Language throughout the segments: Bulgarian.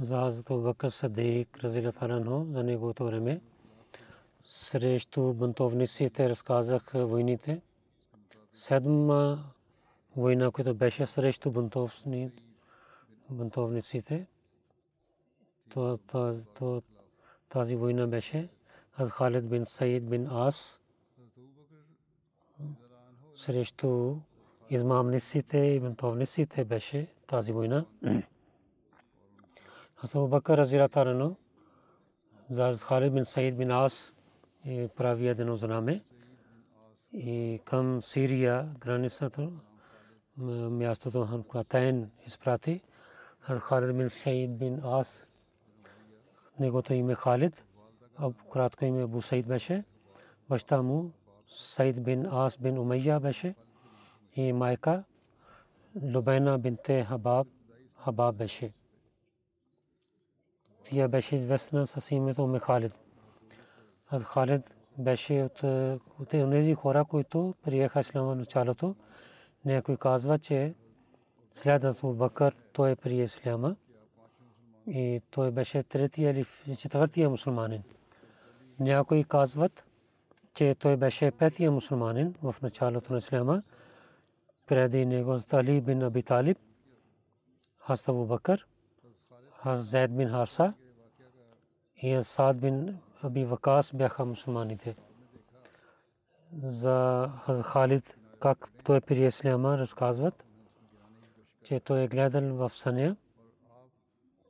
За Хазрат Бакър Садик разилатаранхо за неговото време. Срещу бунтовниците разказах войните. Седма война, която беше срещу бунтовни, бунтовниците. То, то, то, тази война беше аз бин Саид бин Ас срещу измамниците и бунтовниците беше тази война. Хасан Бакър разилатарано за Халид бин Саид бин Ас прави едно знаме и към Сирия границата мястото Ханкатен изпрати Халид бин Саид бин Ас негото име Халид а кратко име Абу Саид беше баща му Саид бин Ас бин Умайя беше и майка Лубайна бинте Хабаб Хабаб беше тя беше известна с името Уме Халид. Ад Халид беше от, от тези хора, които приеха ислама началото. Някой казва, че след Абу Бакър той прие исляма и той беше третия или четвъртия мусулманин. Някои казват, че той беше петия мусулманин в началото на исляма. Преди него Али бин Аби Талиб, Бакър, Зайд бин Харса и Саад бин Аби Вакас бяха мусулманите. За Халид, как той при Исляма разказват, че той е гледал в съня,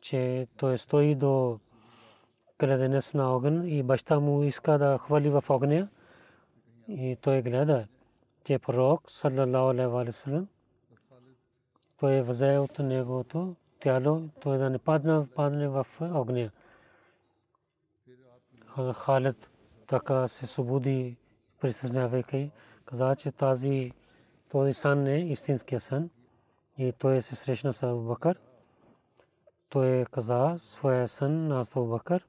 че той стои до кладенец на огън и баща му иска да хвали в огня и той гледа, че пророк, саллалаху алейхи ва салlam, той е взе от негото тяло, той да не падне, падне в огня. Халид така се свободи, присъзнавайки, каза, че тази този сън е истинския сън и той се срещна с Абу Бакър. Той каза своя сън на Абу Бакър.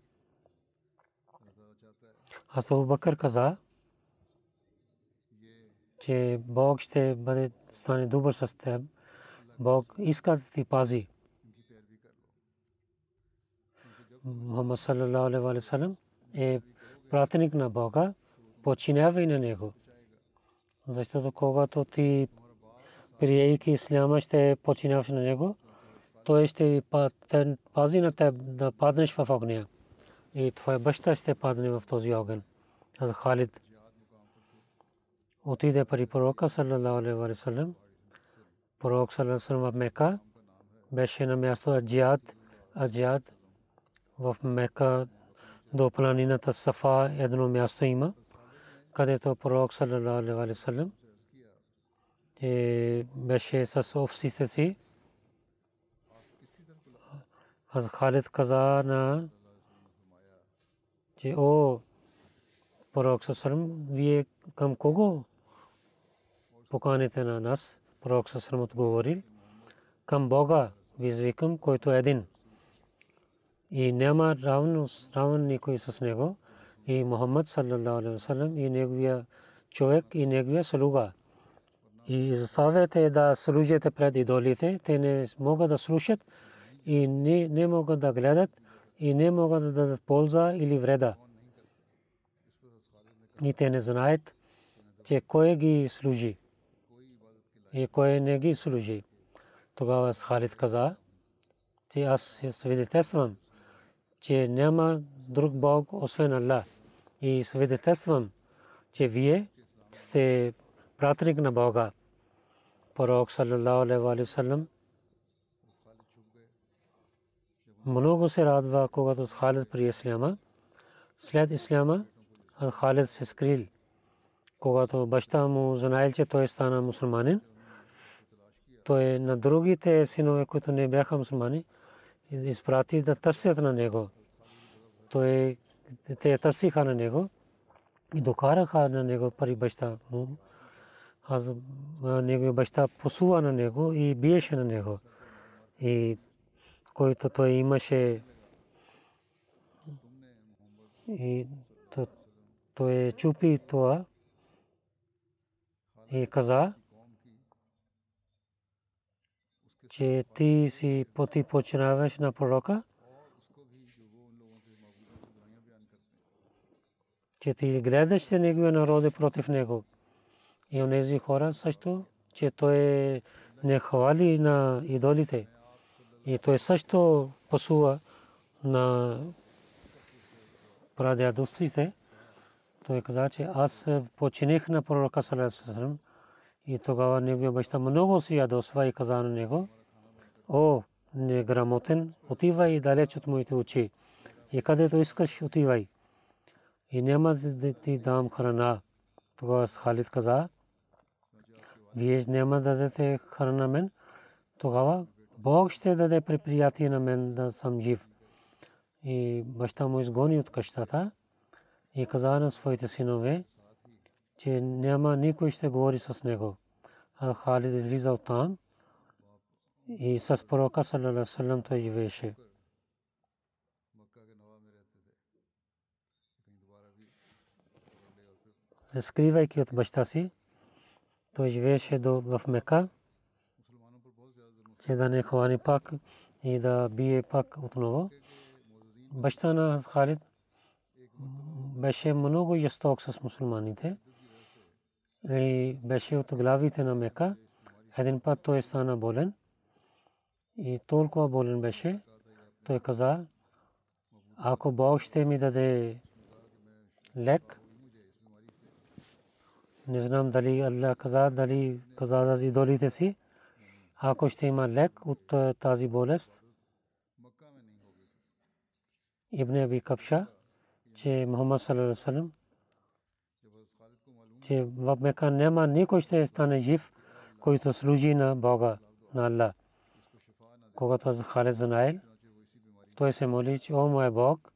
Абу Бакър каза, че Бог ще бъде стане добър с теб. Бог иска да ти пази. Мухаммад саллалаху алейхи ва салlam е пратеник на Бога, починявай на него. Защото когато ти приейки исляма ще починяваш на него, той ще пази на теб да паднеш в огня. И твоя баща ще падне в този огън. Аз Халид отиде при пророка саллалаху алейхи ва. Пророк саллалаху алейхи ва в Мека беше на място Аджиад, Аджиад в Мека до планината Сафа едно място има, където пророк саллалаху алейхи ва салlam е беше с офисите си. Аз Халид каза на че о пророк саллалаху вие към кого поканите на нас пророк саллалаху отговорил към Бога ви извикам който е един и няма равно равен никой с него и Мухаммад васалам и неговия човек и неговия слуга. И заставете да служите пред идолите, те не могат да слушат и не, не могат да гледат и не могат да дадат полза или вреда. И те не знаят, че кой ги служи и кой не ги служи. Тогава Халид каза, че аз свидетелствам, че няма друг Бог освен Аллах. И свидетелствам, че вие сте пратник на Бога. Пророк саллаллаху алейхи ва саллям много се радва, когато Халид при Исляма. След Исляма Халид се скрил. Когато баща му знаел, че той стана мусулманин, той на другите синове, които не бяха мусулмани, изпрати да търсят на него. Той те търсиха на него и докараха на него пари баща му. Аз него баща посува на него и биеше на него. И който той имаше и той чупи това и каза, че ти си поти починаваш на пророка, че ти гледаш се неговия народ против него. И онези хора също, че той не хвали на идолите. И той също пасува на прадядовците. Той каза, че аз починех на пророка Салесалам и тогава неговия баща много си ядосва и каза на него, о, неграмотен, отивай далеч от моите очи. И където искаш, отивай. И няма да ти дам храна. Тогава Халид каза, вие няма да дадете храна мен. Тогава Бог ще даде преприятие на мен да съм жив. И баща му изгони от къщата и каза на своите синове, че няма никой ще говори с него. А Халид излиза от там и с пророка саллалаху той живееше. Скривайки от баща си, той живееше в Мека че да не хвани пак и да бие пак отново. Баща на Халид беше много жесток с мусулманите и беше от главите на Мека. Един път той стана болен и толкова болен беше. Той каза, ако Бог ще ми даде лек, не знам дали Аллах каза, дали каза за идолите си, ако ще има лек от тази болест. Ибн Аби Капша, че Мухаммад саллаллаху алейhi че в Мека няма никой ще стане жив, който служи на Бога, на Аллах. Когато аз Халид знаел, той се моли, че о мой Бог,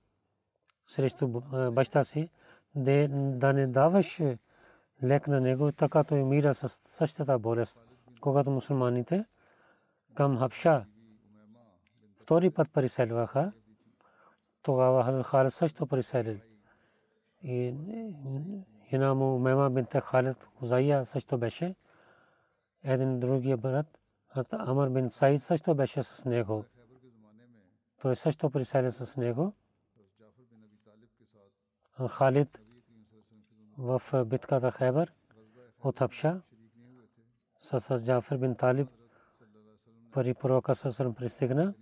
срещу баща си, да не даваш лек на него, така той умира с същата болест. Когато мусулманите към Хабша. Втори път преселваха. Тогава Хазрат Халид също преселил. И жена му Мема бинта Халид Хузайя също беше. Един другия брат, Амар бин Саид също беше с него. Той също преселил с него. Халид в битката Хайбър от Хабша с Джафер бин Талиб пари пророка Сасрам пристигна.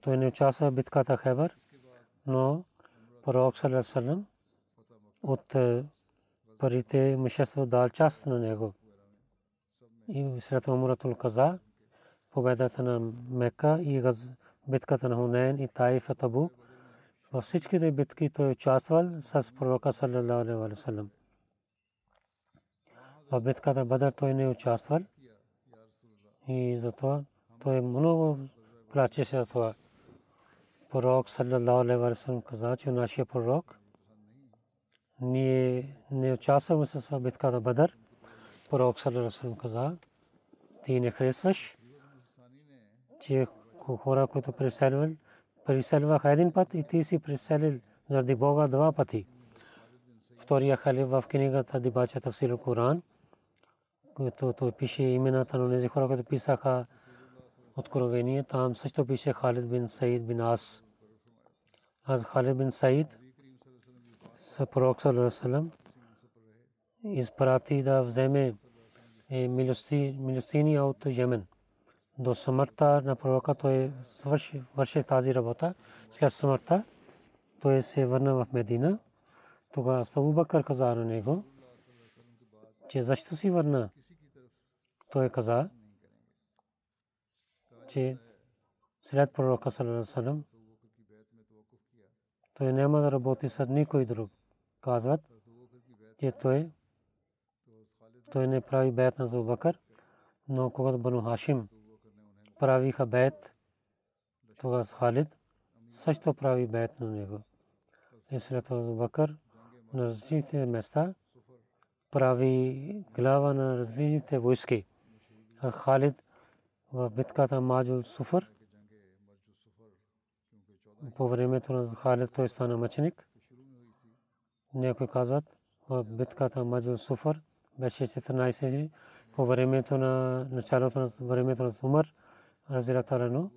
Той не участва в битката Хебър, но пророк Салесалам от парите имущество дал част на него. И след Умратул Каза, победата на Мека и битката на Хунейн и Таиф и Табу, във всичките битки той участвал с пророка Салалаху алейхи ва саллям. В битката Бадър той не участвал, и затова той много плачеше за това. Пророк саллалаху алейхи ва саллям каза, че нашия пророк ние не участваме с битката Бадър. Пророк саллалаху алейхи ва саллям каза, ти не харесваш, че хора, които преселват, преселвах един път и ти си преселил заради Бога два пъти. Втория халиф в книгата Дибача Тавсил Коран, който той пише имената на тези хора, които писаха откровение, там също пише Халид бин Саид бин Ас. Аз Халид бин Саид, с пророк Салам, изпрати да вземе милостини от Йемен. До смъртта на пророка той върши тази работа. След смъртта той се върна в Медина. Тогава Абу Бакър каза на него, че защо си върна? Той каза, че след пророка Салам той няма да работи с никой друг. Казват, че той той не прави бейт на Зубакър, но когато Бану Хашим правиха бейт, тогава Халид също прави бейт на него. И след това Зубакър на различните места прави глава на различните войски. А Халид в битката Маджул Суфър по времето на Халид той стана мъченик. Някои казват в битката Маджул Суфър беше 14 по времето на началото на времето на Умар Разира Талано.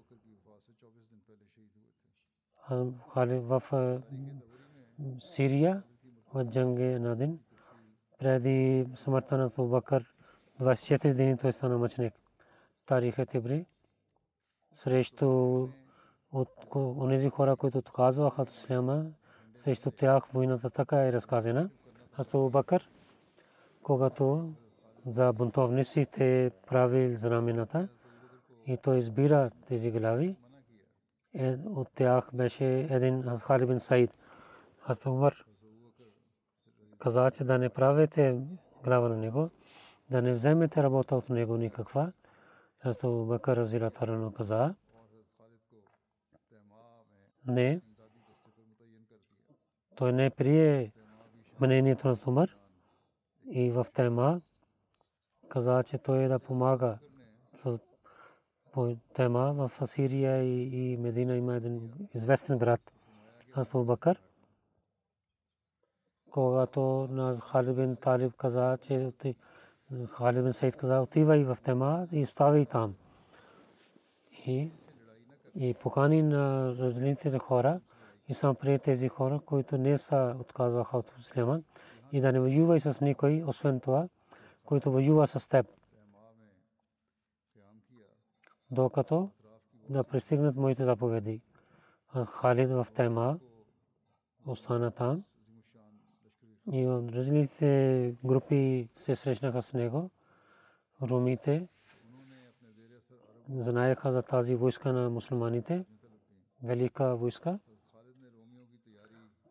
Хали в Сирия в Джанге Надин преди смъртта на Абубакър 24 дни той стана мъченик. Тарих е Тибри срещу от онези хора, които отказваха от исляма, срещу тях войната така е разказана. Аз Абубакър когато за бунтовниците правил знамената и той избира тези глави. Е, от тях беше един Хали бин Саид. Аз Умар каза, че да не правите глава на него, да не вземете работа от него никаква. Аз Бакър Разира Тарано каза, не, той не прие мнението на Умар и в тема каза, че той да помага с тема в Сирия и Медина има един известен град. Аз Бакър. Когато на Халид бин Талиб каза, че Халид Сайд каза, отивай в тема и остави там. И, и покани на различните хора и сам при тези хора, които не са отказваха от Ислама и да не воювай с никой, освен това, който воюва с теб. Докато да пристигнат моите заповеди. Халид в тема остана там. И различните групи се срещнаха с него. Румите знаеха за тази войска на мусулманите, велика войска.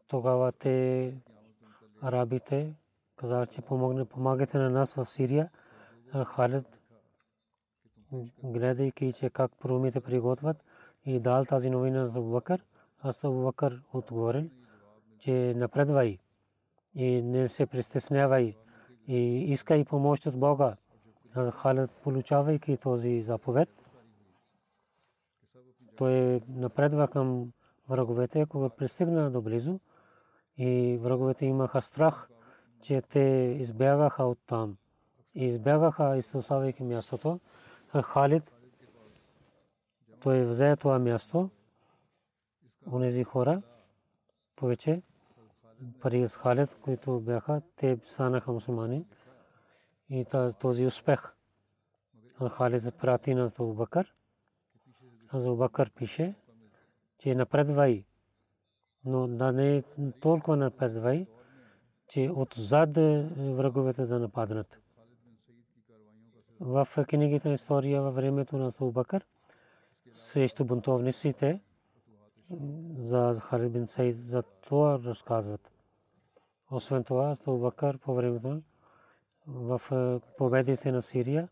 Тогава те арабите казаха, че помагате на нас в Сирия. Халид, гледайки, че как промите приготвят и дал тази новина за Бакър, аз Абу Бакър отговорил, че напредвай и не се притеснявай и искай помощ от Бога. Халид, получавайки този заповед, той напредва към враговете, когато пристигна до близо, и враговете имаха страх, че те избягаха от там. И избягаха, изтосавайки мястото. Халид, той взе това място. Унези хора, повече, пари с Халид, които бяха, те станаха мусулмани. И този успех Халид прати на Бакър. Бакър пише, че напредвай но да не толкова напредвай, че отзад враговете да нападнат. В книгите на история във времето на Абу Бакър срещу бунтовниците за Халид бин Саид за това разказват. Освен това, Абу Бакър по времето в победите на Сирия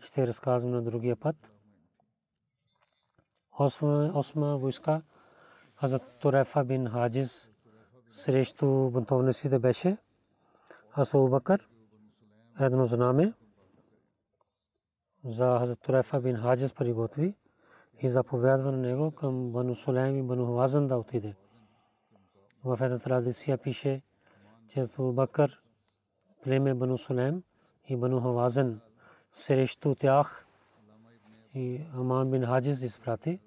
ще разказвам на другия път осма войска Хазрат Турефа бин Хаджиз срещу бунтовниците беше. Аз Абу Бакър едно знаме за Хазрат Турефа бин Хаджиз приготви и заповядва на него към Бану Сулейм и Бану Хавазан да отиде. В една традиция пише, че Абу Бакър племе Бану Сулейм и Бану Хавазан срещу тях и Аман бин Хаджиз изпрати.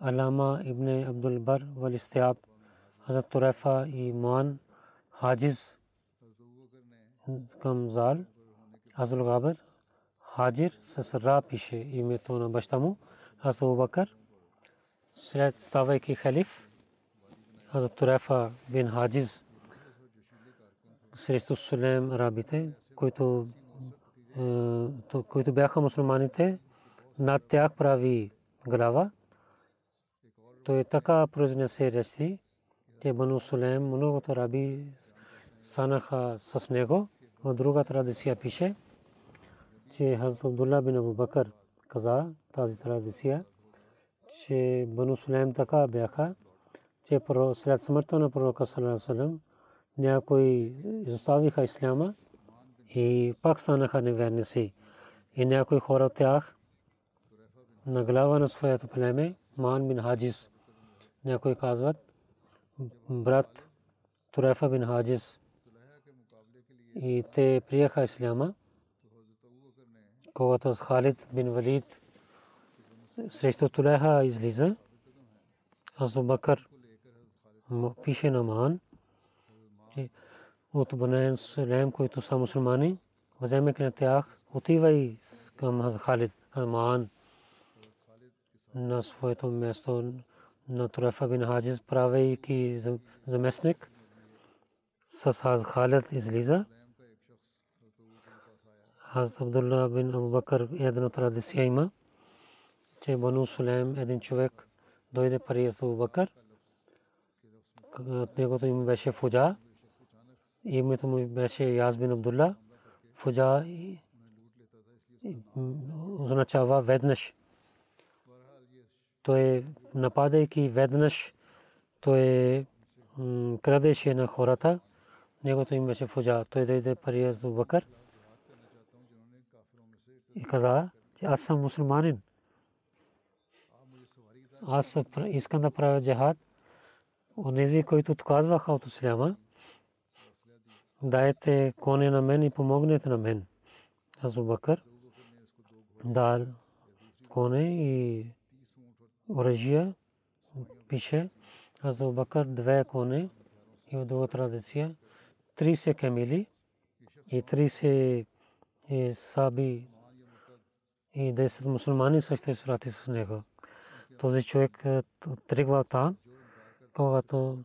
Алама ибн Абдул Бар вал Истиаб Hazrat Turefa и Муан Хаджиз към Зал Азул Габер Хаджир с Ра пише името на баща му Hazrat Абу Бакър след ставайки халиф Hazrat Турефа бин Хаджиз срещу Сулейм арабите, които, които бяха мусулманите, над тях прави глава. Той така произнесе речи, че Бану Сулейм многото раби станаха с него. В друга традиция пише, че Хазрат Абдулла бин Абу Бакър каза тази традиция, че Бану Сулейм така бяха, че след смъртта на пророка Салам някои изоставиха исляма и пак станаха неверници. И някои хора от тях на глава на своето племе, Ман бин Хаджис, някои казват, брат Турефа бин Хаджис. И те приеха исляма, когато с Халид бин Валид срещу Тулеха излиза. Азу Бакър пише на Ман, от Банен Сулейм, които са мусулмани, вземайки на тях, отивай към Халид Аман на своето място на Турефа бин Хаджиз, правейки заместник с Халид излиза. Хазрат Абдулла бин Абу Бакър една традиция има, че Бану Сулейм един човек дойде при Абу Бакър. От негото име беше Фуджа името му беше Яз бин Абдулла. Фуджа означава веднъж. Той нападайки веднъж, той крадеше на хората. Негото им беше Фуджа. Той дойде при Азу Бакър и каза, че аз съм мусулманин. Аз искам да правя джихад. Онези, които отказваха от исляма, дайте коне на мен и помогнете на мен. Азу Бакър дал коне и оръжия пише Азу Бакър две коне и в друга традиция 30 камили и 30 саби и 10 мусулмани също изпрати с него. Този човек тръгва там, когато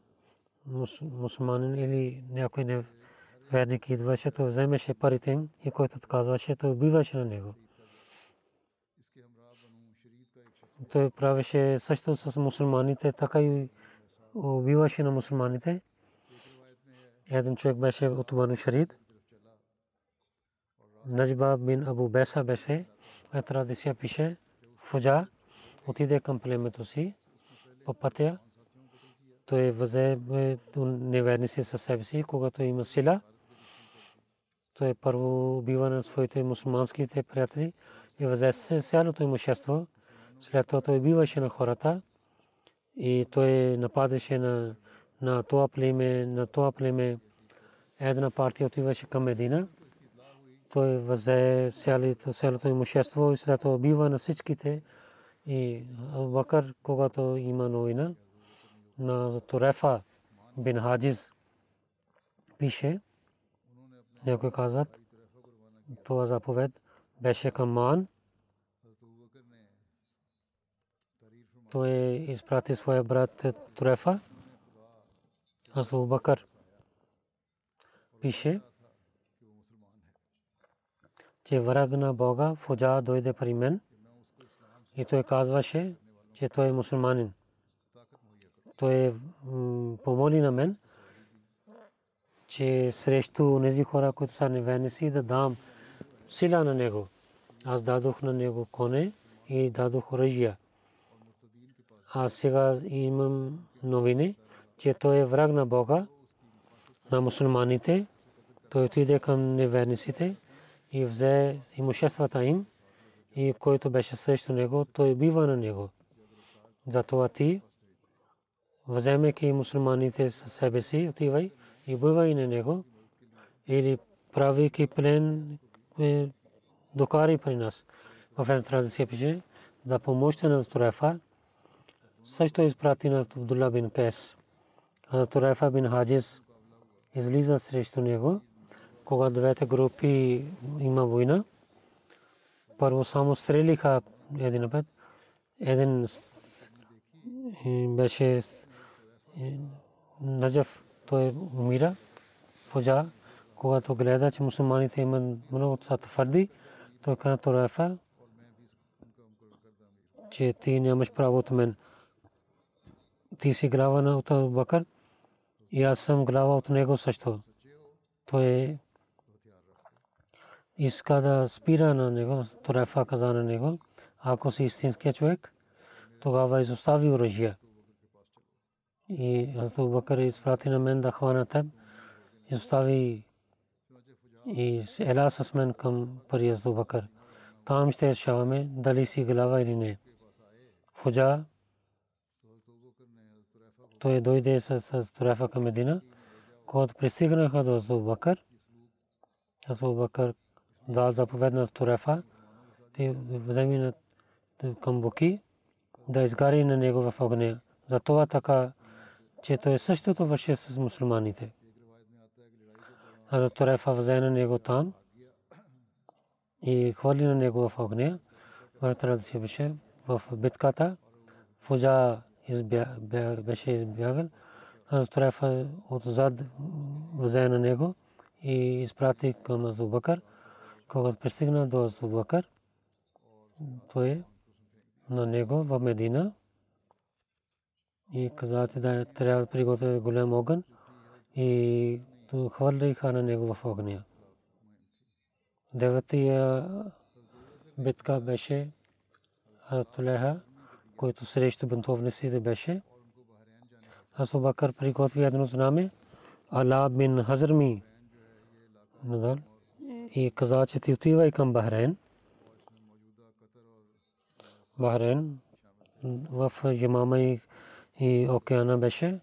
мусулманин или някой не верник идваше, то вземеше парите им и който отказваше, то убиваше на него. Той правеше също с мусулманите, така и убиваше на мусулманите. Един човек беше от Бану Шарид. Наджба бин Абу Беса беше. В традиция пише, Фуджа отиде към племето си по пътя. Той взе неверници със себе си, когато има сила той първо убива на своите мусулманските приятели и се цялото имущество. След това той убиваше на хората и той нападаше на, на това племе, на това племе. Една партия отиваше към Медина. Той взе цялото имущество и след това убива на всичките. И Бакър, когато има новина, на Турефа бин Хаджиз пише, някои казват, това заповед беше към Ман. Той изпрати своя брат Турефа. Асу Бакър пише, че враг на Бога Фуджа дойде при мен и той казваше, че той е мусулманин. Той помоли на мен, че срещу тези хора, които са неверници, да дам сила на него. Аз дадох на него коне и дадох оръжия. Аз сега имам новини, че той е враг на Бога, на мусулманите. Той отиде към неверниците и взе имуществата им и който беше срещу него, той бива на него. Затова ти, вземайки мусулманите със себе си, отивай и бивай на него, или правейки плен, е, докари при нас. В една традиция пише, за помощта на Турефа, също изпрати на Абдулла бин Кес. Турефа бин Хаджис излиза срещу него, когато двете групи има война. Първо само стрелиха един път. Един беше Наджав, той умира. Фуджа, когато гледа, че мусулманите имат много твърди, той каза Турефа, че ти нямаш право от мен. Ти си глава на от Бакър и аз съм глава от него също. Той иска да спира на него, Турефа каза на него, ако си истинския човек, тогава изостави оръжие. И Азу Бакър изпрати на мен да хвана теб, изостави и ела с мен към пари Бакър. Там ще решаваме дали си глава или не. Фуджа той дойде с Турефа към Медина. Когато пристигнаха до Азу Бакър, Азу Бакър дал заповед на Турефа, ти вземи към Буки, да изгари на него в огня. Затова така, че той същото върши с мусулманите. А Турефа взе на него там и хвърли на него в огня. В традиция беше в битката. Фуджа беше избягал. А Турефа отзад взе на него и изпрати към Азубакър. Когато пристигна до Азубакър, той на него в Медина и каза, че да трябва да приготви голям огън и хвърлиха на него в огня. Деветия битка беше Тулеха, който срещу бунтовниците беше. Аз Бакър приготви едно знаме, Ала бин Хазрми. И каза, че ти отивай към Бахрейн. Бахрейн в Ямама и океана беше.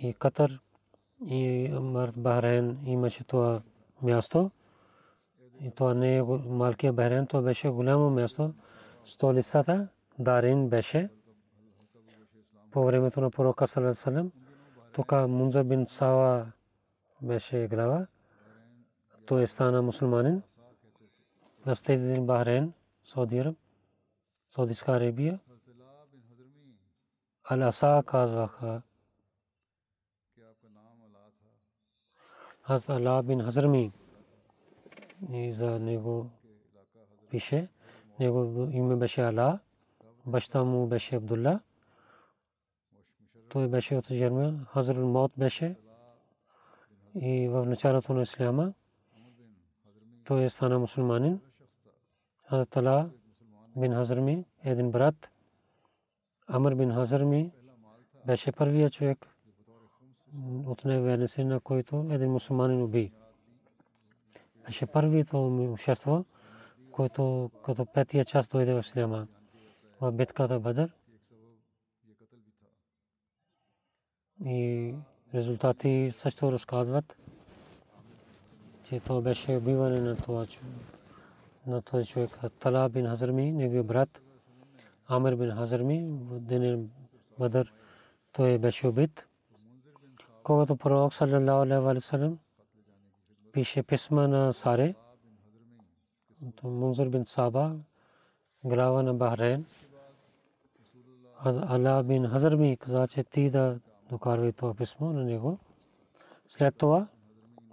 И Катар и Бахрейн имаше това място. И това не е малкия Бахрейн, това беше голямо място. Столицата Дарин беше по времето на пророка Салам. Тук Мунза бин Сава беше глава. Той стана мусулманин. В тези ден Бахрейн, Сауди Араб, Саудитска Арабия. Ал-Аса казваха. Аз Ала бин Хазрми и за него пише. Него име беше Ала, баща му беше Абдулла. Той беше от Жермия. Хазр Мот беше и в началото на Исляма той стана мусулманин. Хазрат бин Хазрми, един брат, Амр бин Хазрми, беше първият човек от неверни си, на който един мусулманин уби. Беше първието общество, който като петия част дойде в Исляма в битката Бадър. И резултати също разказват, че това беше убиване на това на този човек. Тала бин Хазрми, неговия брат, Амир бин Хазрми, в ден Бадър той беше убит. Когато пророк саллалаху алейхи ва салlam пише писма на Саре, Мунзир бин Саба, глава на Бахрейн, Ала бин Хазрми каза, че ти да докарвай това писмо на него. След това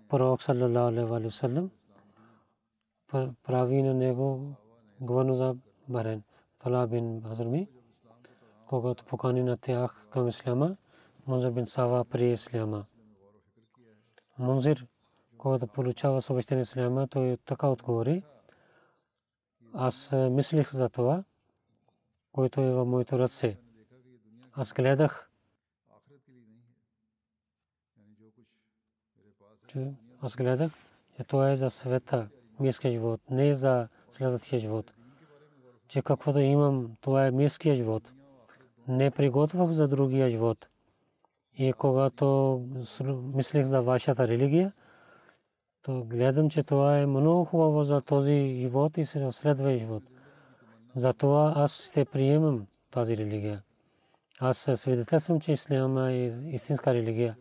пророк саллалаху Мунзир бин Сава при Исляма. Мунзир, когато получава съобщение Исляма, мислих за това, който е в. Аз гледах, аз гледах, че това е за света. мирския живот, не за следващия живот. Че каквото имам, това е мирския живот. Не приготвях за другия живот. И когато мислех за вашата религия, то гледам, че това е много хубаво за този живот и следва живот. Затова аз ще приемам тази религия. Аз свидетелствам, че ислям е истинска религия.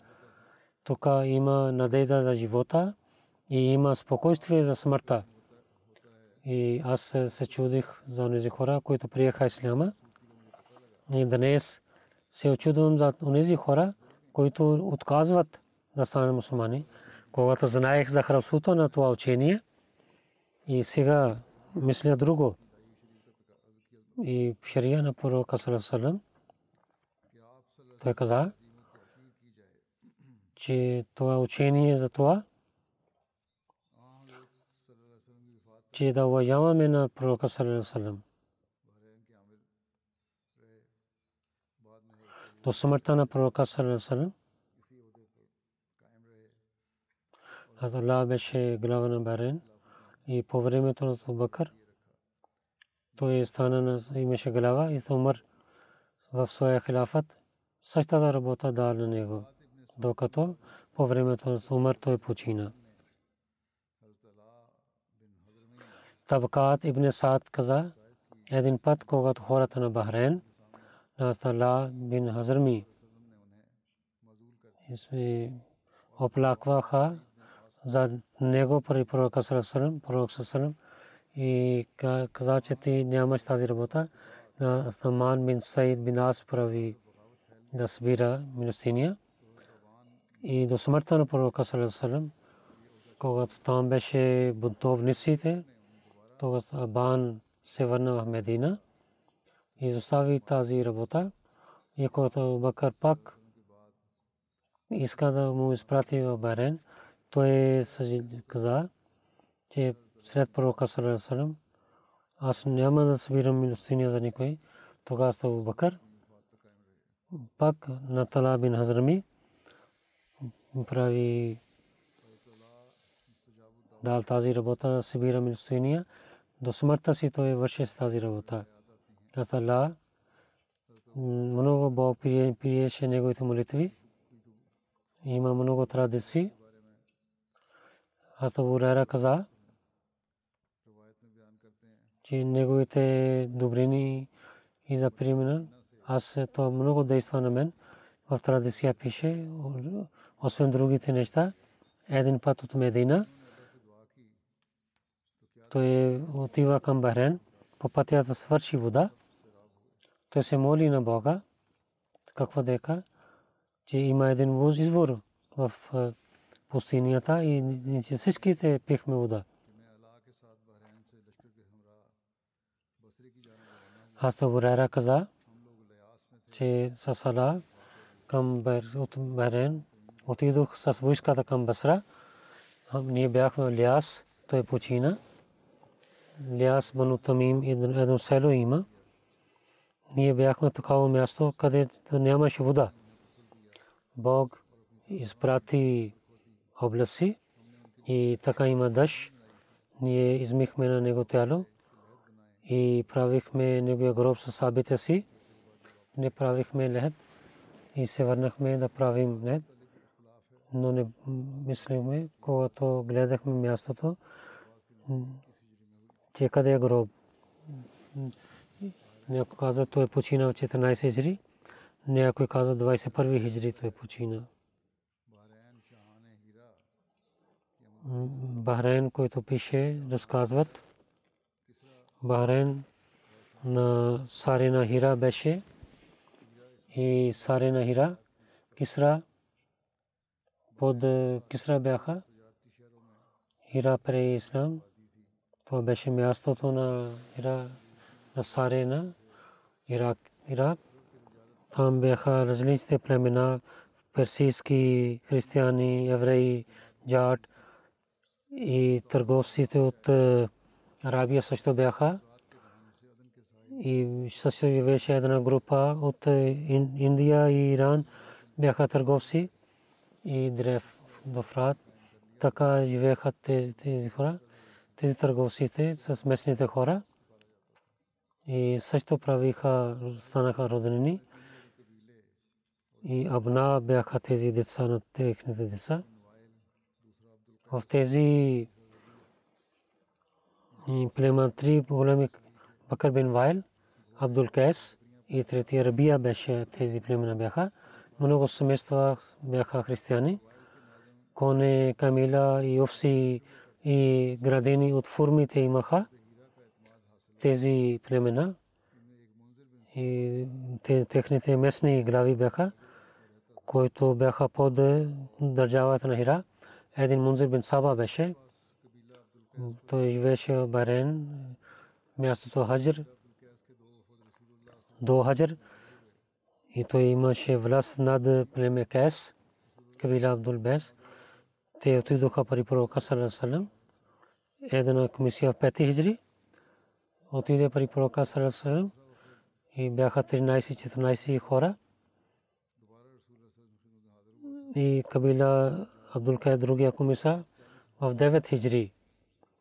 Тук има надежда за живота и има спокойствие за смъртта. И аз се чудих за тези хора, които приеха исляма. И днес се очудвам за тези хора, които отказват да станат мусулмани. Когато знаех за храсута на това учение, и сега мисля друго. И шария на пророка Салам, той каза, че това учение за това, че да уважаваме на пророка Салам. До смъртта на пророка Салам, Аз Allah беше глава на Барен и по времето на Бакър той стана на имаше глава и Умар в своя хилафът същата работа дал на него, докато по времето на Умар той почина. Табкат ибн Саад каза, един път, когато хората на Бахрейн, Настала бин Хазрми, оплакваха за него при пророка Салам, пророк Салам и каза, че ти нямаш тази работа. На Саман бин Саид бин Ас прави да събира милостиния. И до смъртта на пророка Салам, когато там беше бунтовниците, тогава Абан се върна в Медина и изостави тази работа. И когато Бакър пак иска да му изпрати в Барен, той каза, че след пророка Салам, аз няма да събирам милостиня за никой. Тогава става Бакър. Пак на Тала бин Хазрами прави дал тази работа, събира милостиня. До смъртта си той върши с тази работа. Тала много Бог приеше неговите молитви. Има много традиции. Аз Бурера каза, че неговите добрини и за примена, аз то много действа на мен. В традиция пише, освен другите неща, един път от Медина, той отива към Бахрен, по пътя да свърши вода, той се моли на Бога, какво дека, че има един извор в пустинята и всичките пихме вода. Аз Бурайра каза, че с Сала към Бахрейн отидох с войската към Басра. Ние бяхме Лиас, той почина. Лиас Бану Тамим едно село има. Ние бяхме такава място, където нямаше вода. Бог изпрати области и така има дъжд. Ние измихме на него тяло и правихме неговия гроб с сабите си. Не правихме лед и се върнахме да правим лед. Но не мислихме, когато гледахме мястото, че къде е гроб. Някой каза, той е починал 14 хиджри. Някой каза, 21 хиджри той е починал. Бахрейн, който пише, разказват. Бахрейн на Сарена Хира беше и Сарена Хира, Кисра, под Кисра бяха. Хира пре Ислам. Това беше мястото на Хира на Сарена, Ирак. Ирак. Там бяха различните племена, персийски християни, евреи, джат и търговците от Арабия също бяха. И също живееше една група от Индия и Иран бяха търговци и Древ до Фрат. Така живееха тези хора. тези търговците с местните хора и също правиха, станаха роднини и абна бяха тези деца на техните деца. В тези плема три големи Бакър бин Вайл, Абдул Кайс и третия Рабия беше тези племена бяха. Много семейства бяха християни. Коне, Камила и овси и градени от формите имаха тези племена и техните местни глави бяха, които бяха под държавата на Хира. Един Мунзир бин Саба беше. Той живееше в Барен, мястото Хаджр, до Хаджр. И той имаше власт над племе Кес, Кабила Абдул Бес. Те отидоха при пророка Салам. Една комисия в 5 хиджри отиде при пророка Салам и бяха 13-14 хора. И Кабила Абдул Кай другия комисар в 9 хиджри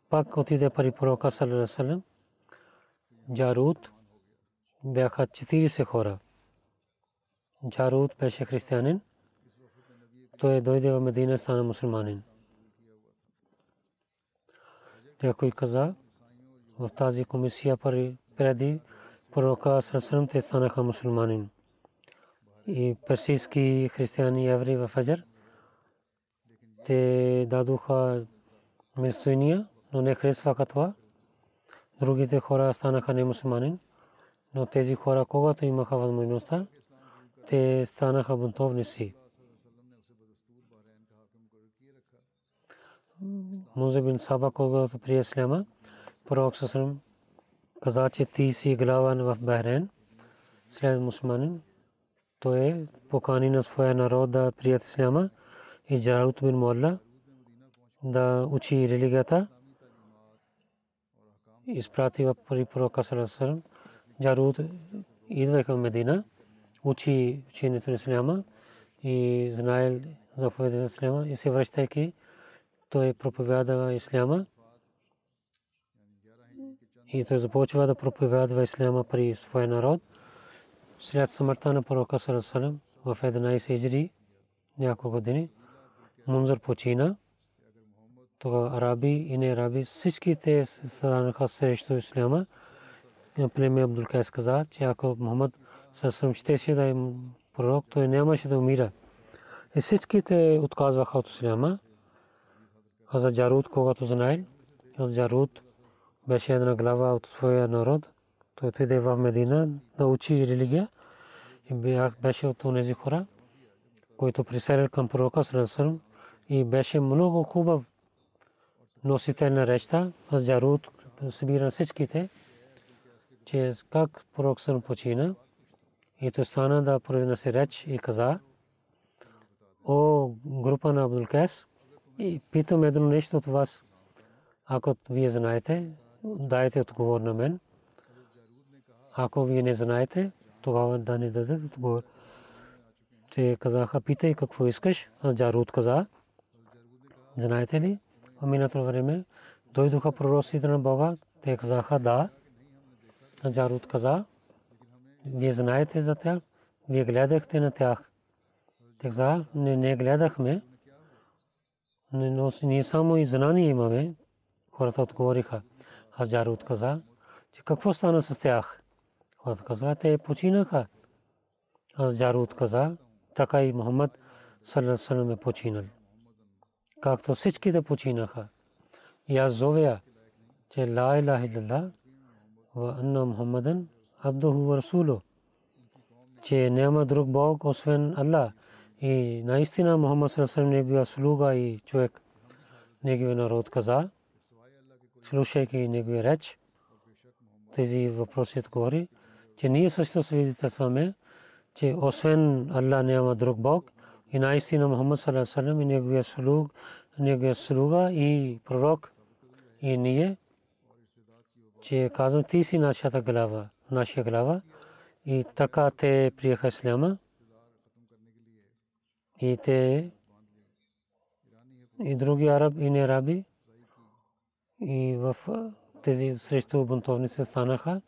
пак отиде при пророка Салам. Джарут бяха 40 хора. Джарут беше християнин. Той дойде в Медина стана мусулманин. Някой каза, в тази комисия преди пророка Сърсърм те станаха мусулманин. И персийски християни евреи в Аджар, те дадоха милостиния, но не харесваха това. Другите хора станаха не мусулманин, но тези хора, когато имаха възможността, те станаха бунтовници. Музе бин Саба, когато прие Исляма, пророк Сасрам каза, че ти си глава в Бахрейн, след мусулманин. Той е покани на своя народ да прият Исляма и Джараут бин Молла да учи религията. Изпрати в пророка Сасрам. Джараут идва към Медина, учи учението на Исляма и знае заповедите на Исляма и се връщайки той проповядва исляма и той започва да проповядва исляма при своя народ. След смъртта на пророка Сарасалам в 11 иджри няколко години Мунзър почина. Тогава араби и не араби всичките станаха срещу исляма. Племе Абдул Кайс каза, че ако Мухаммад Сарасалам щеше да е пророк, той нямаше да умира. И всичките отказваха от исляма. Хаза Джарут, когато знаел, Джарут беше една глава от своя народ. Той отиде в Медина да учи религия и беше от тези хора, които приселил към пророка Сърсърм и беше много хубав носител на речта. Хаза Джарут събира всичките, че как пророк Сърсърм почина и той стана да произнесе реч и каза, о група на Абдул Кайс, и питам едно нещо от вас. Ако вие знаете, дайте отговор на мен. Ако вие не знаете, тогава да не дадете отговор. Те казаха, питай какво искаш. Аз Джарут каза. Знаете ли, в миналото време дойдоха пророците на Бога. Те казаха, да. Джарут каза, вие знаете за тях, вие гледахте на тях. Те каза, не, не гледахме но ние само и знание имаме. Хората отговориха. Хаджар отказа, че какво стана с тях? Хората казаха, те починаха. Хаджар отказа, така и Мухаммад саллаллаху е починал. Както всичките починаха. И аз зовя, че ла илаха иллаллах ва анна Мухаммадан абдуху ва расулу. Че няма друг Бог, освен Аллах и наистина Мухаммад Сърсъм неговия слуга и човек, неговия народ каза, слушайки неговия реч, тези въпроси отговори, че ние също свидетелстваме, че освен Аллах няма друг Бог и наистина Мухаммад Сърсъм и неговия слуг, неговия слуга и пророк. И ние, че казвам, ти си нашата глава, нашия глава. И така те приеха исляма. И те и други араб и не араби. И в тези срещу бунтовници станаха.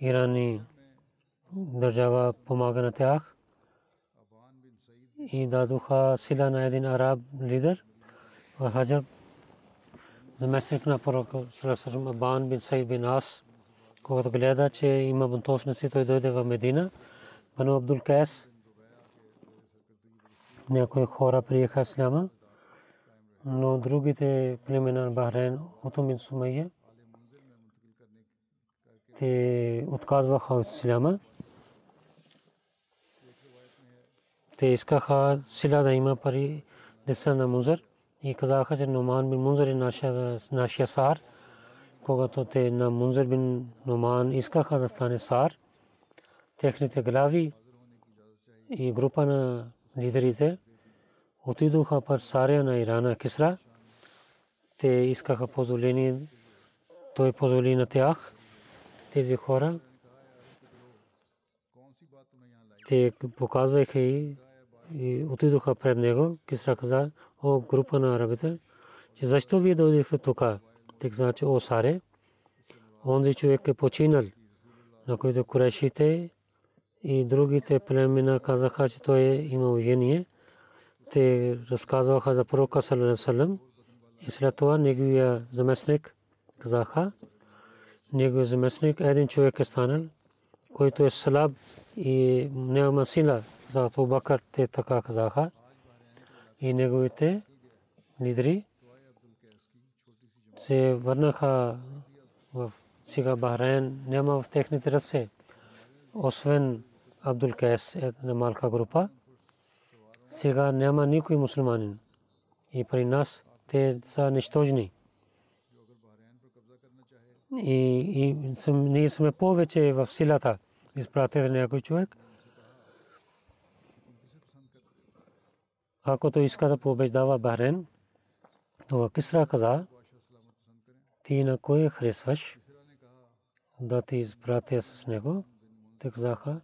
Ирани държава помага на тях и дадоха сила на един араб лидер Хаджар заместник на пророка Сарасарам Абан бин Сайд бин Ас когато гледа, че има бунтовници, той дойде в Медина. Бану Абдул Кайс някои хора приеха исляма, но другите племена на Бахрейн, Утумин Сумайя, те отказваха от исляма. Те искаха сила да има пари деца на Музър и казаха, че Номан бин Мунзър е нашия сар. Когато те на Мунзър бин Номан искаха да стане сар, техните глави и група на лидерите отидоха пар Сария на Ирана Кисра. Те искаха позволение, той позволи на тях, тези хора. Те показваха и, отидоха пред него. Кисра каза, о група на арабите, че защо вие дойдете тук? Те каза, че о Саре, онзи човек е починал, на който курешите и другите племена казаха, че той е имал жение. Те разказваха за пророка Салам и след това неговия заместник казаха, неговия заместник един човек е станал, който е слаб и няма сила за Абу Бакър, те така казаха. И неговите лидери се върнаха в сега Бахрейн, няма в техните ръце, освен Абдул Кайс, една малка група. Сега няма никой мусулманин. И при нас те са нищожни. И, и ние сме повече в силата. Изпратите някой човек. Ако той иска да побеждава Бахрен, то Кисра каза, ти на кой харесваш да ти изпратя с него. Те казаха,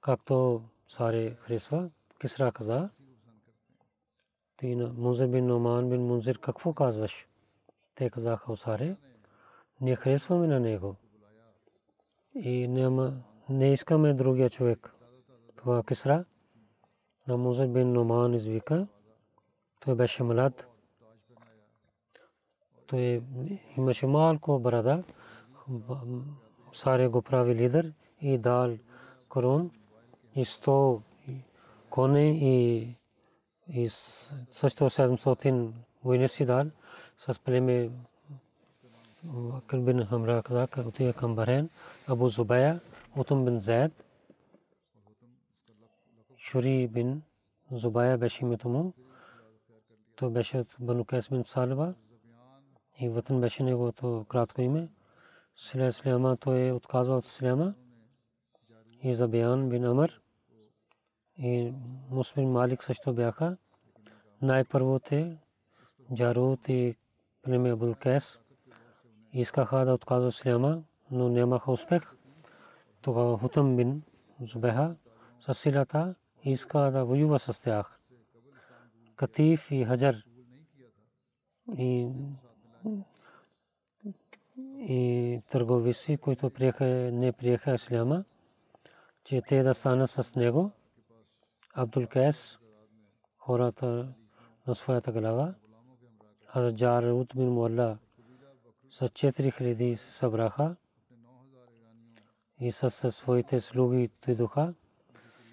както Саре харесва. Кисра каза, ти на Мунзир бин Номан бин Мунзир какво казваш? Те казаха Осаре, не харесваме на него. И не искаме другия човек. Това Кисра на Мунзир бин Номан извика. Той беше млад. Той имаше малко брада. Саре го прави лидер и дал корон и сто коне и и също 700 войници дал с племе Акъл бин Хамра каза, отива към Бахрейн, Абу Зубая, Утум бин Зайд, Шури бин Зубая беше името му. То беше от Бану Кайс бин Салба и Ватан беше неговото кратко име. След Сляма той е отказва от Сляма и Забиян бин Амр и Мусбин Малик също бяха. Най-първо те, Джарут и племе Абул Кес, искаха да отказват Сляма, но нямаха успех. Тогава Хутам бин Зубеха със силата иска да воюва с тях. Катиф и Хаджар и и търговици, които приеха, не приеха Исляма, че те да станат с него. Абдул Кайс, хората на своята глава. Хаджар Рут бин Муалла с 4000 се събраха и с своите слуги дойдоха.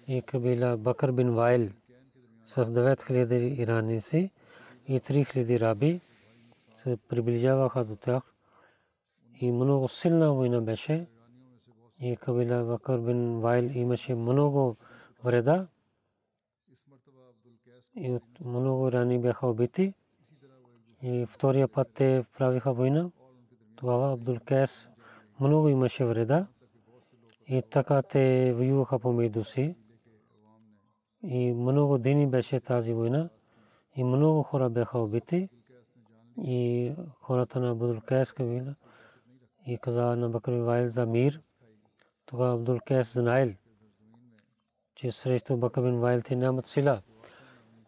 И кабила Бакър бин Вайл с 9000 ираници и 3000 раби се приближаваха до тях. И много силна война беше. И кабила Бакър бин Вайл имаше много вреда и от много рани бяха убити. И втория път те правиха война. Тогава Абдул Кайс много имаше вреда. И така те воюваха помежду си. И много дни беше тази война. И много хора бяха убити. И хората на Абдул Кайс кабила и каза на Бакр Вайл за мир. Тогава Абдул Кайс знаел, че срещу Бакр Вайл те нямат сила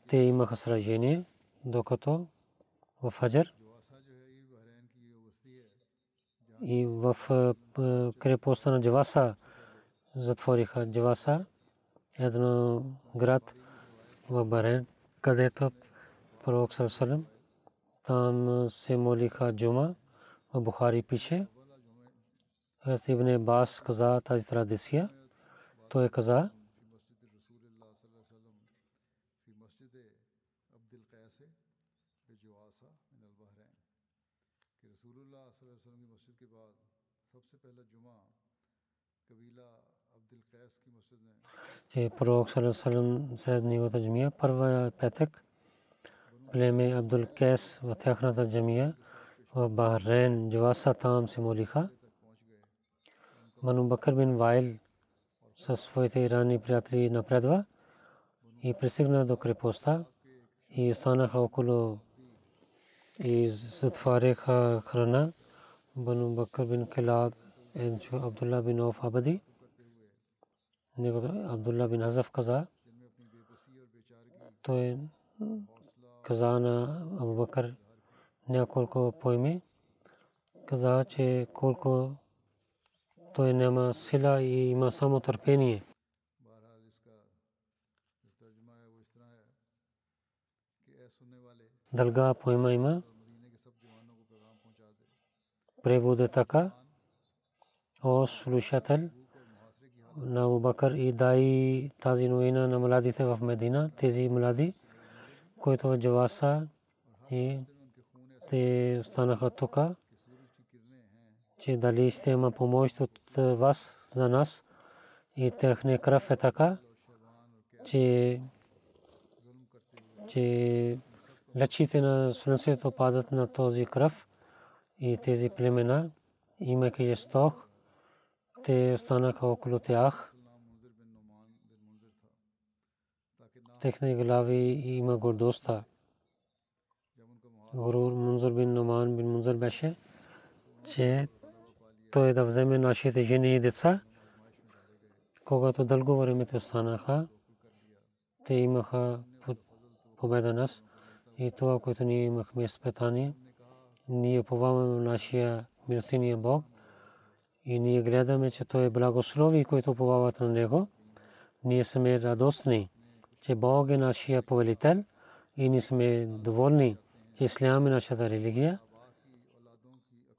те имаха сражение, докато в Хаджар и в крепостта на Джаваса затвориха Джаваса, едно град в Барен, където пророк Сарсалем там се молиха джума. В Бухари пише, Ибн Бас каза тази традиция. Той каза, че пророк Салам сред неговата джамия, първа петък, племе Абдул Кес в тяхната джамия в Бахрейн, Джаваса там се молиха. Бану Бакър бин Вайл със своите ирани приятели напредва и пристигна до крепостта и останаха около и затваряха храна. Бану Бакър бин Калаб и Абдулла бин Оф Абади Абдулла бин Азаф каза, той каза на Абу Бакър няколко пойми, каза, че колко той няма сила и има само търпение. Дълга поема има. Превод така. О слушател, на Абу Бакър и дай тази новина на младите в Медина, тези млади, които Джаваса и те останаха тук, че дали ще има помощ от вас за нас и техния кръв е така, че че лечите на слънцето падат на този кръв и тези племена, имайки жесток, те останаха около тях. Техни глави има гордостта. Гурур Мунзур бин Номан бин Мунзур беше, че той да вземе нашите жени и деца. Когато дълго време те останаха, те имаха победа нас и това, което ние имахме изпитание, ние поваваме нашия милостиния Бог – и ние гледаме, че той е благослови, които повават на него. Ние сме радостни, че Бог е нашия повелител и ние сме доволни, че Ислям е нашата религия.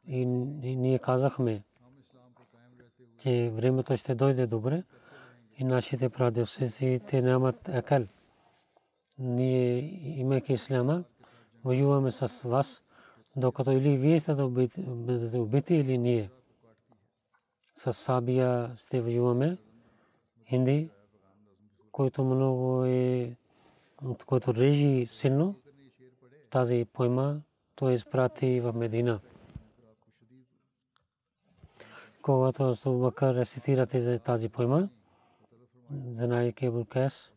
И ние казахме, че времето ще дойде добре и нашите прадевци те нямат екел. Ние, имайки Исляма, воюваме с вас, докато или вие сте убити или ние с Сабия сте воюваме. Хинди, който много е, който режи силно, тази поема, той изпрати в Медина. Когато Абу Бакър рецитира тази поема, знаейки Абу Кайс,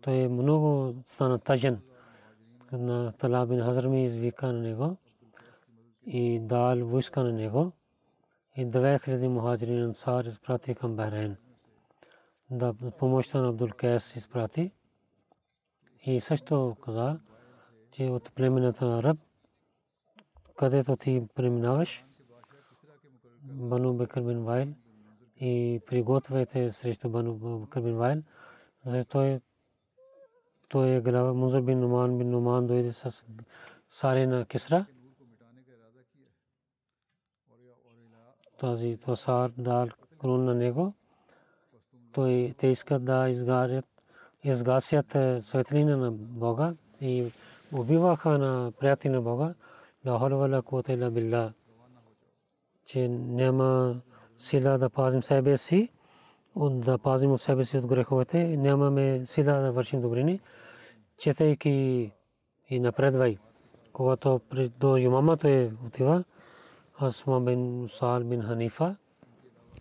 той много стана тъжен на Талаб бин Хазрами извика на него и дал войска на него и 2000 мухаджирин ансар изпрати към Бахрейн. Да помощта на Абдул Кайс изпрати. И също каза, че от племената на Араб, където ти преминаваш, Бану Бекър бин Вайл и приготвяйте срещу Бану Бекър бин Вайл, защото той е глава Музар бин Нуман бин Нуман дойде с саре на Кисра тази тосар дал крон на него. Той те искат да изгарят, изгасят светлина на Бога и убиваха на приятели на Бога. Hawla wala quwwata illa billah. Че няма сила да пазим себе си, от да пазим от себе си от греховете, нямаме сила да вършим добрини, четейки и напредвай. Когато до имамата е отива, Асма бин Сал бин Ханифа,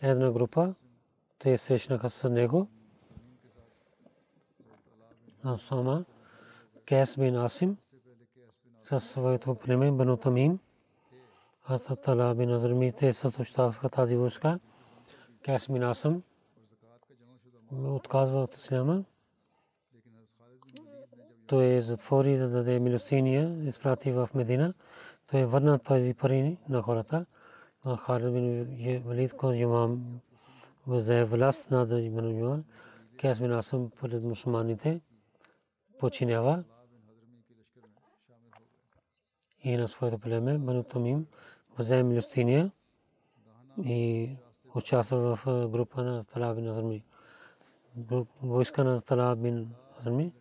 една група, те срещнаха с него. Асама, Кес бин Асим, със своето племе Бану Тамим, Хазрат Тала бин Азрами, те съсущаваха тази войска. Кес бин Асим отказва от Исляма. Той затвори да даде милостиния, изпрати в Медина той върна тези пари на хората. Халид бин Валид ко имам взе власт над Ибн Юан, Кяс бин Асам пред мусулманите починява и на своето племе Бану Тамим взе милостиния и участва в група на Тала бин Азми. Войска на Тала бин Азми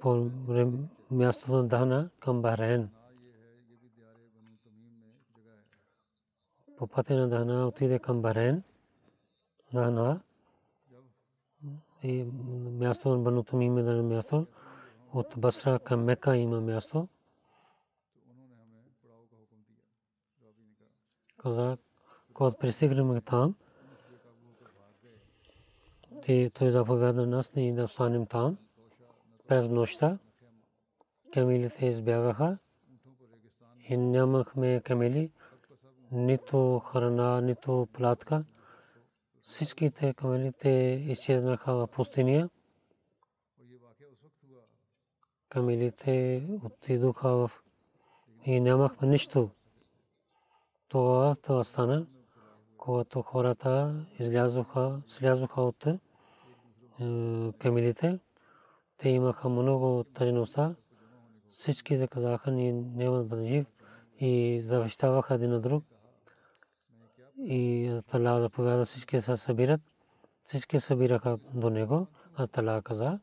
по мястото на Дана към Бахрейн. По пътя на Дана отиде към Барен, Дана, и място на Бану Тамим е на място, от Басра към Мека има място. Каза, когато пристигнем там, той заповяда нас ние да останем там през нощта. Камилите избягаха и нямахме камили нито храна, нито платка. Всичките камелите изчезнаха в пустиня. Камелите отидоха в и нямахме нищо. Това това стана, когато хората излязоха, слязоха от е, камелите. Те имаха много тъжността. Всички казаха, ние няма жив и завещаваха един на друг и Тала заповяда всички се събират. Всички събираха до него, а каза,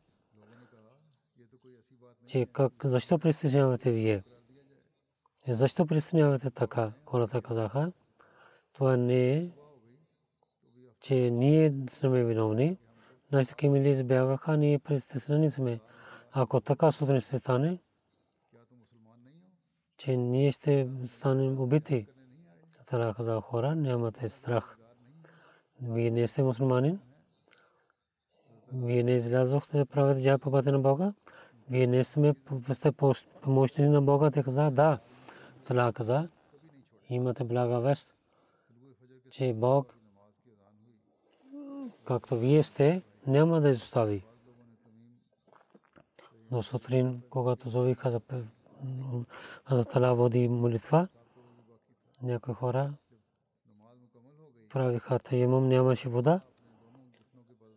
че как, защо пристигнявате вие? Защо пристигнявате така? Хората казаха, това не е, че ние сме виновни. Нашите кемили избягаха, ние пристигнани сме. Ако така сутрин ще стане, че ние ще станем убити. Тара каза хора, нямате страх. Вие не сте мусулманин. Вие не излязохте да правите джай по пътя на Бога. Вие не сме сте помощници на Бога. Те каза, да. Тала каза, имате блага вест, че Бог, както вие сте, няма да изостави. Но сутрин, когато зовиха за Тала води молитва, някои хора правиха таямум, нямаше вода.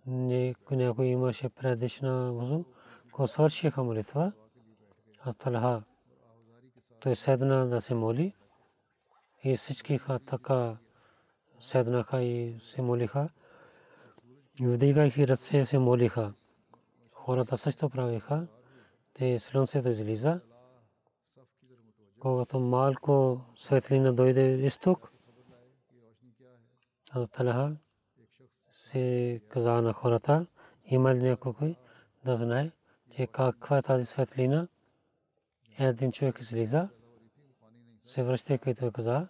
Някой имаше предишна вузу, ko свършиха молитва. А Талха той седна да се моли и всички така седнаха и се молиха. Вдигайки ръце се молиха. Хората също правиха. Те слънцето излиза когато малко светлина дойде изток, Талха се каза на хората, има ли някой да знае, че каква е тази светлина. Един човек излиза, се връща, който каза,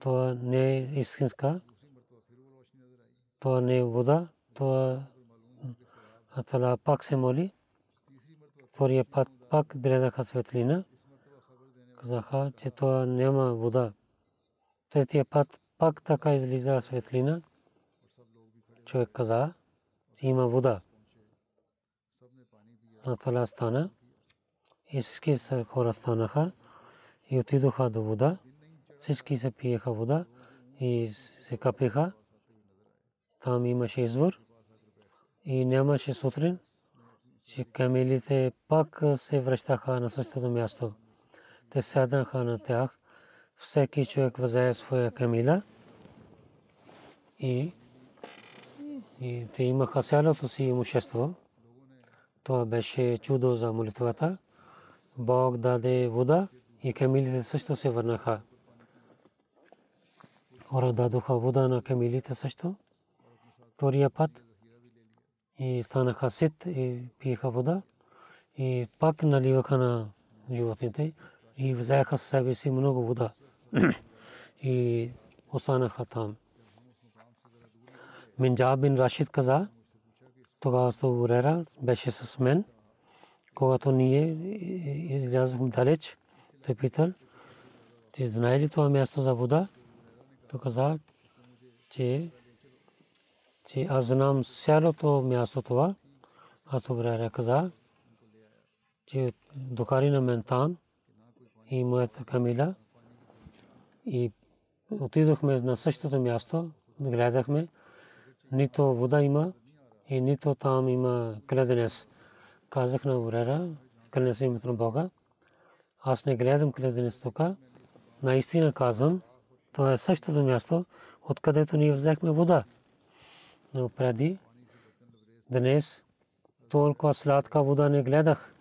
това не е истинска, това не е вода, това Атала пак се моли, втория път пак гледаха светлина, казаха, че това няма вода. Третия път пак така излиза светлина. Човек каза, че има вода. На това стана. И всички хора станаха и отидоха до вода. Всички се пиеха вода и се капеха. Там имаше извор и нямаше сутрин, че камелите пак се връщаха на същото място. Те седнаха на тях. Всеки човек взе своя камила и, и те имаха цялото си имущество. Това беше чудо за молитвата. Бог даде вода и камилите също се върнаха. Хора дадоха вода на камилите също. Втория път и станаха сит и пиеха вода и пак наливаха на животните и взеха с себе си много вода и останаха там. Минджаб бин Рашид каза, тогава Урера беше с мен, когато ние излязохме далеч, той питал, ти знае ли това място за вода? Той каза, че че аз знам цялото място това. Аз Урера каза, че докари на мен там, и моята камила и отидохме на същото място, гледахме, нито вода има и нито там има кледенец. Казах на Урера, кледенец името на Бога. Аз не гледам кледенец тук. Наистина казвам, то е същото място, откъдето ние взехме вода. Но преди, днес, толкова сладка вода не гледах.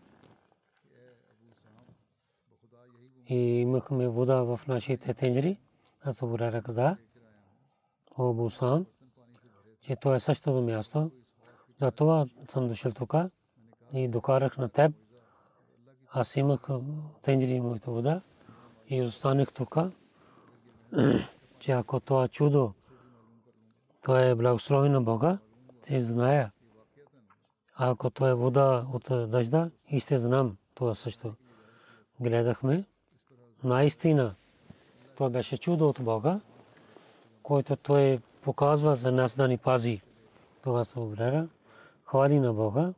И имахме вода в нашите тенджери. Аз Бурера каза, о Бусан, че то е същото място. Затова съм дошъл тук и докарах на теб. Аз имах тенджери моята вода и останах тук, че ако това чудо, то е благословен на Бога, те зная. Ако то е вода от дъжда, и ще знам това също. Гледахме. Наистина, това беше чудо от Бога, който той показва за нас да ни пази. Това се обрера. Хвали на Бога.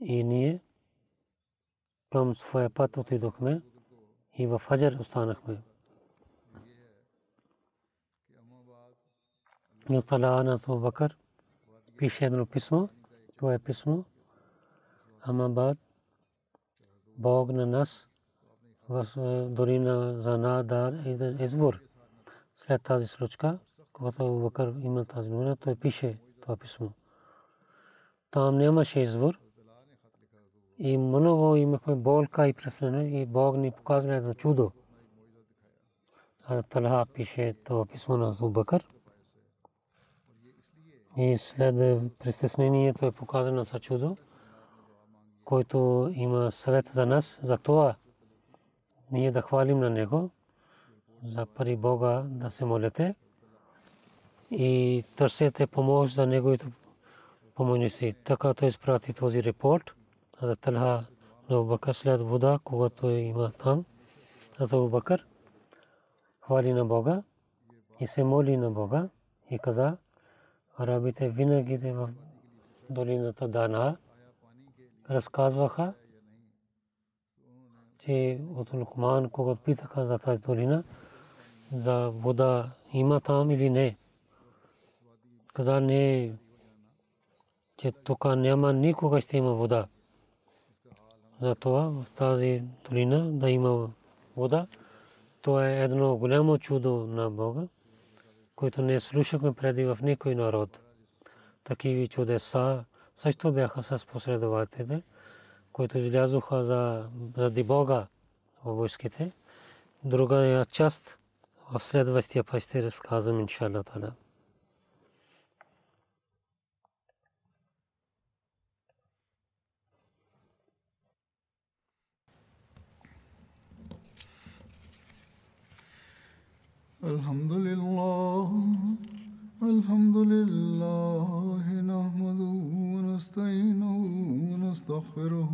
И ние към своя път отидохме и в Хаджар останахме. Нютала на пише едно писмо. Това е писмо. Амабад Бог на нас в долина за Надар Извор. След тази случка, когато Бакър имал тази новина, той пише това писмо. Там нямаше извор. И много имахме болка и пресене и Бог ни показва едно чудо. Талха пише това писмо на Зубакър. И след притеснението е показано за чудо, който има съвет за нас, за това ние да хвалим на него, за пари Бога да се молите и търсете помощ за неговите помощници. Така той изпрати този репорт за Талха на Бакър след вода, когато има там. За Бакър хвали на Бога и се моли на Бога и каза, арабите винаги в долината Дана разказваха, че от Лукман, когато питаха за тази долина, за вода има там или не. Каза не, че тук няма никога ще има вода. Затова в тази долина да има вода, то е едно голямо чудо на Бога, което не слушахме преди в никой народ. Такива чудеса също бяха с последователите които излязоха за, заради Бога в войските. Друга част в следващия път ще разказвам, иншалла тала. الحمد لله ونستغفره